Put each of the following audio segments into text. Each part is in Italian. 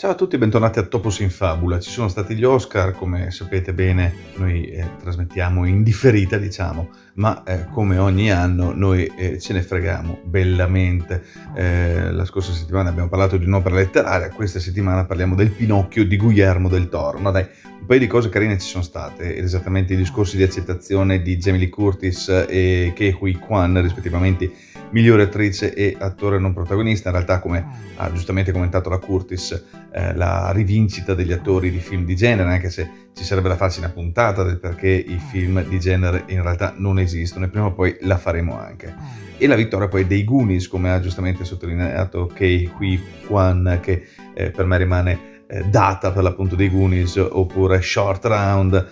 Ciao a tutti, bentornati a Topos in Fabula. Ci sono stati gli Oscar, come sapete bene, noi eh, trasmettiamo in differita, diciamo, ma eh, come ogni anno noi eh, ce ne freghiamo bellamente. Eh, la scorsa settimana abbiamo parlato di un'opera letteraria, questa settimana parliamo del Pinocchio di Guillermo del Toro. Ma dai, paio di cose carine ci sono state, esattamente i discorsi di accettazione di Jamie Lee Curtis e Ke Hui Kwan, rispettivamente migliore attrice e attore non protagonista. In realtà, come ha giustamente commentato la Curtis, eh, la rivincita degli attori di film di genere, anche se ci sarebbe da farsi una puntata del perché i film di genere in realtà non esistono e prima o poi la faremo anche. E la vittoria poi dei Goonies, come ha giustamente sottolineato Kei Hui Kwan, che eh, per me rimane eh, data per l'appunto dei Goonies, oppure Short Round,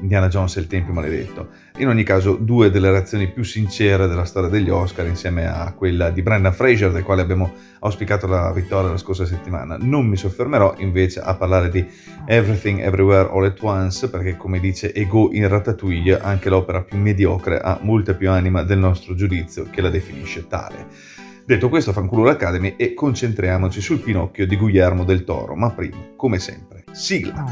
Indiana Jones e il Tempio Maledetto. In ogni caso, due delle reazioni più sincere della storia degli Oscar, insieme a quella di Brendan Fraser, del quale abbiamo auspicato la vittoria la scorsa settimana. Non mi soffermerò invece a parlare di Everything Everywhere All at Once, perché come dice Ego in Ratatouille, anche l'opera più mediocre ha molta più anima del nostro giudizio che la definisce tale. Detto questo, fanculo l'Academy e concentriamoci sul Pinocchio di Guillermo del Toro, ma prima, come sempre, sigla!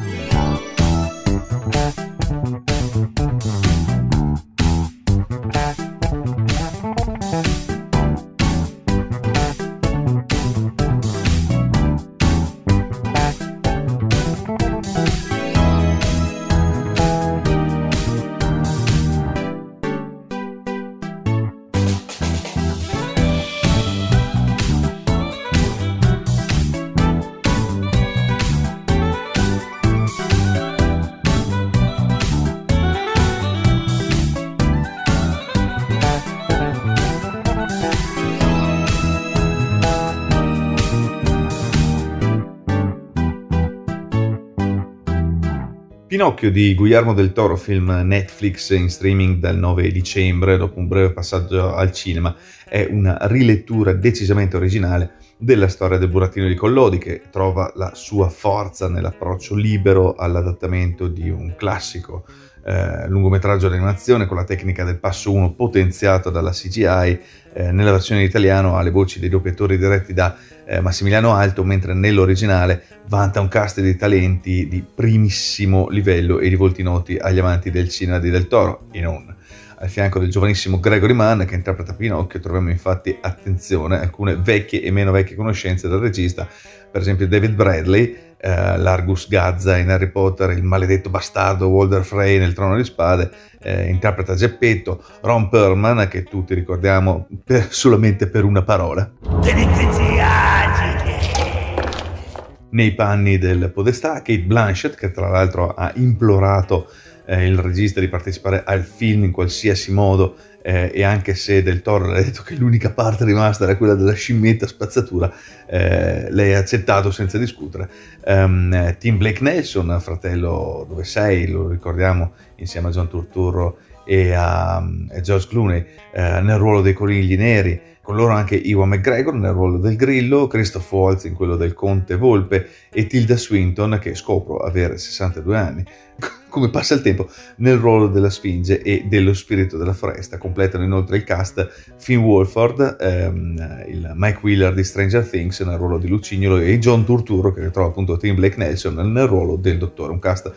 Pinocchio di Guillermo del Toro, film Netflix in streaming dal 9 dicembre, dopo un breve passaggio al cinema, è una rilettura decisamente originale della storia del burattino di Collodi, che trova la sua forza nell'approccio libero all'adattamento di un classico eh, lungometraggio d'animazione con la tecnica del passo 1 potenziato dalla CGI. Eh, nella versione in italiano ha le voci dei doppiatori diretti da eh, Massimiliano Alto, mentre nell'originale vanta un cast di talenti di primissimo livello e di volti noti agli amanti del cinema di Del Toro e non. Al fianco del giovanissimo Gregory Mann che interpreta Pinocchio troviamo infatti, attenzione, alcune vecchie e meno vecchie conoscenze del regista, per esempio David Bradley, eh, l'Argus Gazza in Harry Potter, il maledetto bastardo Walder Frey nel Trono di Spade, eh, interpreta Geppetto, Ron Perlman che tutti ricordiamo per, solamente per una parola. Nei panni del podestà, Kate Blanchett, che tra l'altro ha implorato eh, il regista di partecipare al film in qualsiasi modo eh, e anche se Del Toro le ha detto che l'unica parte rimasta era quella della scimmietta spazzatura, eh, lei ha accettato senza discutere. Um, Tim Blake Nelson, fratello dove sei, lo ricordiamo insieme a John Turturro e a, a George Clooney eh, nel ruolo dei conigli neri, con loro anche Iwan McGregor nel ruolo del grillo, Christoph Waltz in quello del conte Volpe e Tilda Swinton che scopro avere 62 anni come passa il tempo nel ruolo della Sfinge e dello spirito della foresta. Completano inoltre il cast Finn Wolford, ehm, il Mike Wheeler di Stranger Things nel ruolo di Lucignolo e John Turturro che ritrova appunto Tim Blake Nelson nel ruolo del dottore, un cast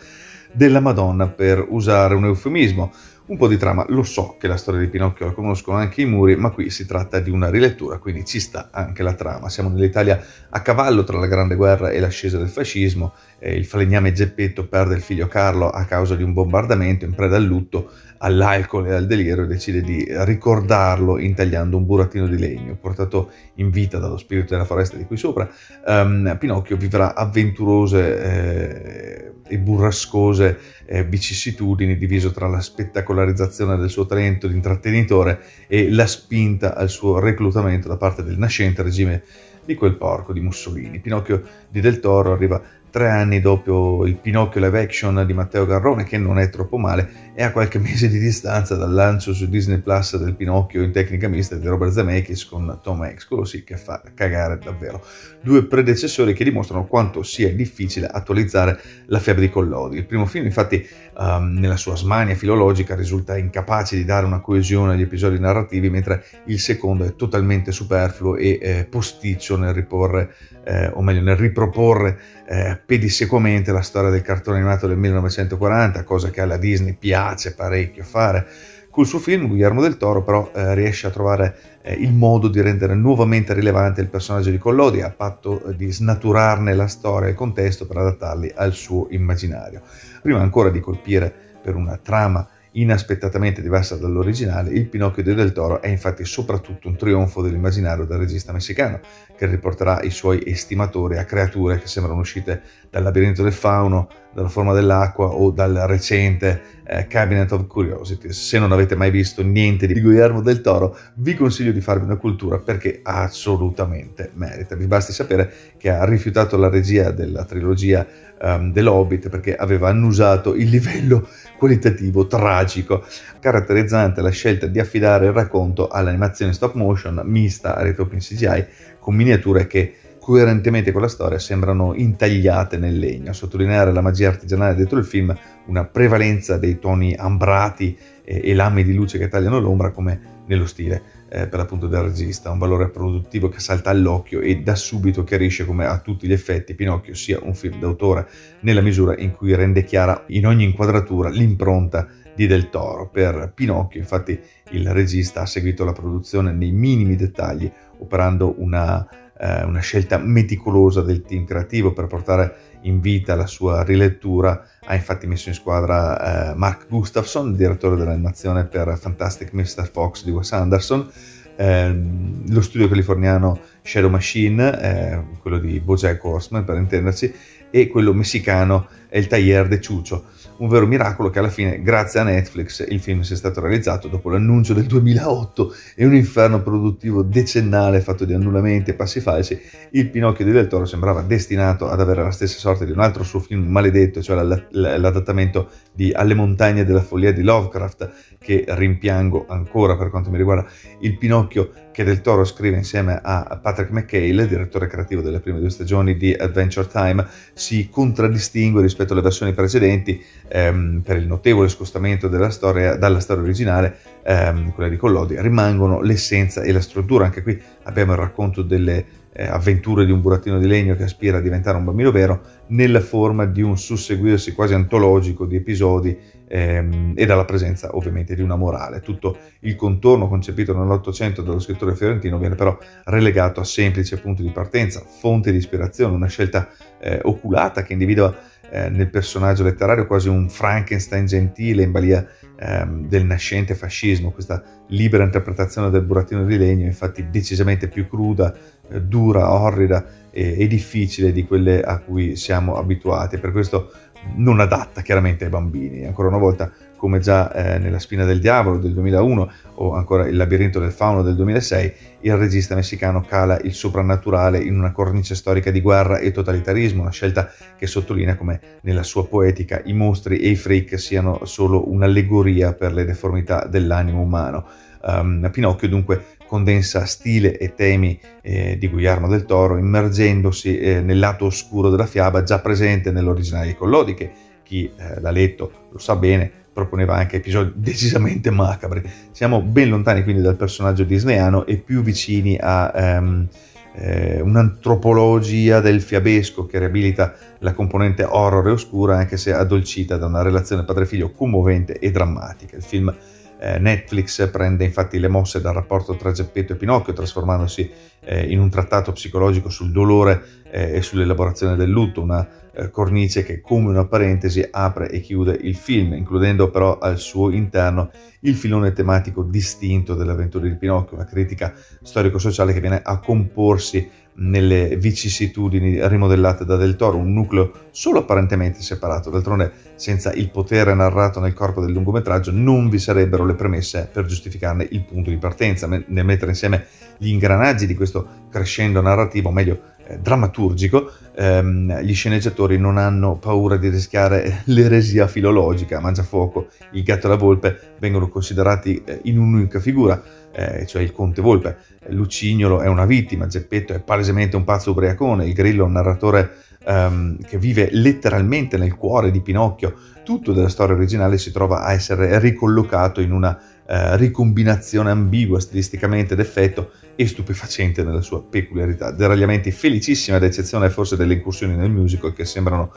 della Madonna per usare un eufemismo. Un po' di trama, lo so che la storia di Pinocchio la conoscono anche i muri, ma qui si tratta di una rilettura, quindi ci sta anche la trama. Siamo nell'Italia a cavallo tra la Grande Guerra e l'ascesa del fascismo, eh, il falegname Geppetto perde il figlio Carlo a causa di un bombardamento, in preda al lutto, all'alcol e al delirio decide di ricordarlo intagliando un burattino di legno, portato in vita dallo spirito della foresta di qui sopra. Um, Pinocchio vivrà avventurose eh, e burrascose eh, vicissitudini diviso tra la spettacolarizzazione del suo talento di intrattenitore e la spinta al suo reclutamento da parte del nascente regime di quel porco di Mussolini. Pinocchio di Del Toro arriva tre anni dopo il Pinocchio live action di Matteo Garrone, che non è troppo male, e a qualche mese di distanza dal lancio su Disney Plus del Pinocchio in tecnica mista di Robert Zemeckis con Tom Hanks, quello sì che fa cagare davvero. Due predecessori che dimostrano quanto sia difficile attualizzare la febbre di Collodi. Il primo film, infatti, um, nella sua smania filologica risulta incapace di dare una coesione agli episodi narrativi, mentre il secondo è totalmente superfluo e eh, posticcio nel riporre, eh, o meglio nel riproporre eh, pedissequamente la storia del cartone animato del 1940, cosa che alla Disney piace parecchio fare. Col suo film Guillermo del Toro però eh, riesce a trovare eh, il modo di rendere nuovamente rilevante il personaggio di Collodi a patto eh, di snaturarne la storia e il contesto per adattarli al suo immaginario. Prima ancora di colpire per una trama inaspettatamente diversa dall'originale, il Pinocchio di Del Toro è infatti soprattutto un trionfo dell'immaginario del regista messicano, che riporterà i suoi estimatori a creature che sembrano uscite dal labirinto del fauno, dalla forma dell'acqua o dal recente eh, Cabinet of Curiosities. Se non avete mai visto niente di Guillermo del Toro, vi consiglio di farvi una cultura perché assolutamente merita. Vi basti sapere che ha rifiutato la regia della trilogia um, dell'Hobbit perché aveva annusato il livello qualitativo tragico, caratterizzante la scelta di affidare il racconto all'animazione stop motion mista a retropin CGI con miniature che coerentemente con la storia sembrano intagliate nel legno. A sottolineare la magia artigianale dietro il film, una prevalenza dei toni ambrati e, e lame di luce che tagliano l'ombra come nello stile eh, per l'appunto del regista, un valore produttivo che salta all'occhio e da subito chiarisce come a tutti gli effetti Pinocchio sia un film d'autore nella misura in cui rende chiara in ogni inquadratura l'impronta di Del Toro. Per Pinocchio infatti il regista ha seguito la produzione nei minimi dettagli operando una eh, una scelta meticolosa del team creativo per portare in vita la sua rilettura. Ha infatti messo in squadra eh, Mark Gustafson, direttore dell'animazione per Fantastic Mr. Fox di Wes Anderson, eh, lo studio californiano Shadow Machine, eh, quello di Bojack Horseman per intenderci, e quello messicano El Taller de Chucho un vero miracolo che alla fine, grazie a Netflix, il film sia stato realizzato dopo l'annuncio del 2008 e un inferno produttivo decennale fatto di annullamenti e passi falsi, il Pinocchio di Del Toro sembrava destinato ad avere la stessa sorte di un altro suo film maledetto, cioè l'adattamento di Alle montagne della follia di Lovecraft, che rimpiango ancora per quanto mi riguarda, il Pinocchio che Del Toro scrive insieme a Patrick McHale, direttore creativo delle prime due stagioni di Adventure Time, si contraddistingue rispetto alle versioni precedenti ehm, per il notevole scostamento della storia, dalla storia originale, ehm, quella di Collodi, rimangono l'essenza e la struttura. Anche qui abbiamo il racconto delle eh, avventure di un burattino di legno che aspira a diventare un bambino vero nella forma di un susseguirsi quasi antologico di episodi ehm, e dalla presenza ovviamente di una morale. Tutto il contorno concepito nell'Ottocento dallo scrittore fiorentino viene però relegato a semplice punto di partenza, fonte di ispirazione, una scelta eh, oculata che individua eh, nel personaggio letterario quasi un Frankenstein gentile in balia ehm, del nascente fascismo, questa libera interpretazione del burattino di legno, infatti decisamente più cruda, eh, dura, orrida e, e, difficile di quelle a cui siamo abituati, per questo non adatta chiaramente ai bambini. Ancora una volta come già eh, nella Spina del Diavolo del 2001 o ancora Il labirinto del fauno del 2006, il regista messicano cala il soprannaturale in una cornice storica di guerra e totalitarismo, una scelta che sottolinea come nella sua poetica i mostri e i freak siano solo un'allegoria per le deformità dell'animo umano. Um, Pinocchio dunque condensa stile e temi eh, di Guillermo del Toro immergendosi eh, nel lato oscuro della fiaba già presente nell'originale di Collodi che chi eh, l'ha letto lo sa bene proponeva anche episodi decisamente macabri. Siamo ben lontani quindi dal personaggio disneyano e più vicini a um, eh, un'antropologia del fiabesco che riabilita la componente horror e oscura anche se addolcita da una relazione padre-figlio commovente e drammatica. Il film eh, Netflix prende infatti le mosse dal rapporto tra Geppetto e Pinocchio, trasformandosi eh, in un trattato psicologico sul dolore eh, e sull'elaborazione del lutto, una eh, cornice che come una parentesi apre e chiude il film, includendo però al suo interno il filone tematico distinto delle avventure di Pinocchio, una critica storico-sociale che viene a comporsi nelle vicissitudini rimodellate da Del Toro, un nucleo solo apparentemente separato. D'altronde, senza il potere narrato nel corpo del lungometraggio, non vi sarebbero le premesse per giustificarne il punto di partenza. Nel mettere insieme gli ingranaggi di questo crescendo narrativo, o meglio, drammaturgico, ehm, gli sceneggiatori non hanno paura di rischiare l'eresia filologica, Mangiafuoco, il gatto e la volpe vengono considerati eh, in un'unica figura, eh, cioè il conte volpe, Lucignolo è una vittima, Geppetto è palesemente un pazzo ubriacone, il Grillo è un narratore ehm, che vive letteralmente nel cuore di Pinocchio, tutto della storia originale si trova a essere ricollocato in una eh, ricombinazione ambigua stilisticamente d'effetto e stupefacente nella sua peculiarità. Deragliamenti felicissimi ad eccezione forse delle incursioni nel musical che sembrano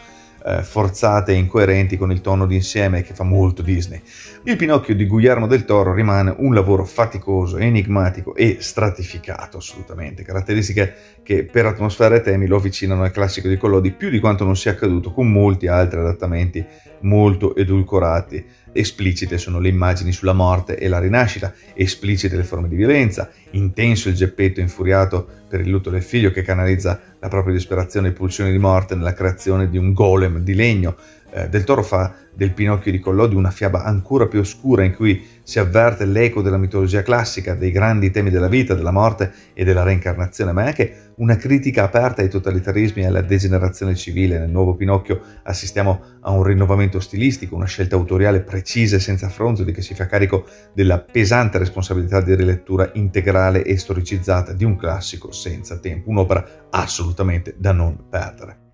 eh, forzate e incoerenti con il tono d'insieme che fa molto Disney. Il Pinocchio di Guillermo del Toro rimane un lavoro faticoso, enigmatico e stratificato assolutamente, caratteristiche che per atmosfera e temi lo avvicinano al classico di Collodi più di quanto non sia accaduto con molti altri adattamenti molto edulcorati. Esplicite sono le immagini sulla morte e la rinascita, esplicite le forme di violenza, intenso il geppetto infuriato per il lutto del figlio che canalizza la propria disperazione e pulsione di morte nella creazione di un golem di legno, eh, Del Toro fa del Pinocchio di Collodi una fiaba ancora più oscura in cui si avverte l'eco della mitologia classica, dei grandi temi della vita, della morte e della reincarnazione, ma è anche una critica aperta ai totalitarismi e alla degenerazione civile. Nel nuovo Pinocchio assistiamo a un rinnovamento stilistico, una scelta autoriale precisa e senza fronzoli che si fa carico della pesante responsabilità di rilettura integrale e storicizzata di un classico senza tempo, un'opera assolutamente da non perdere.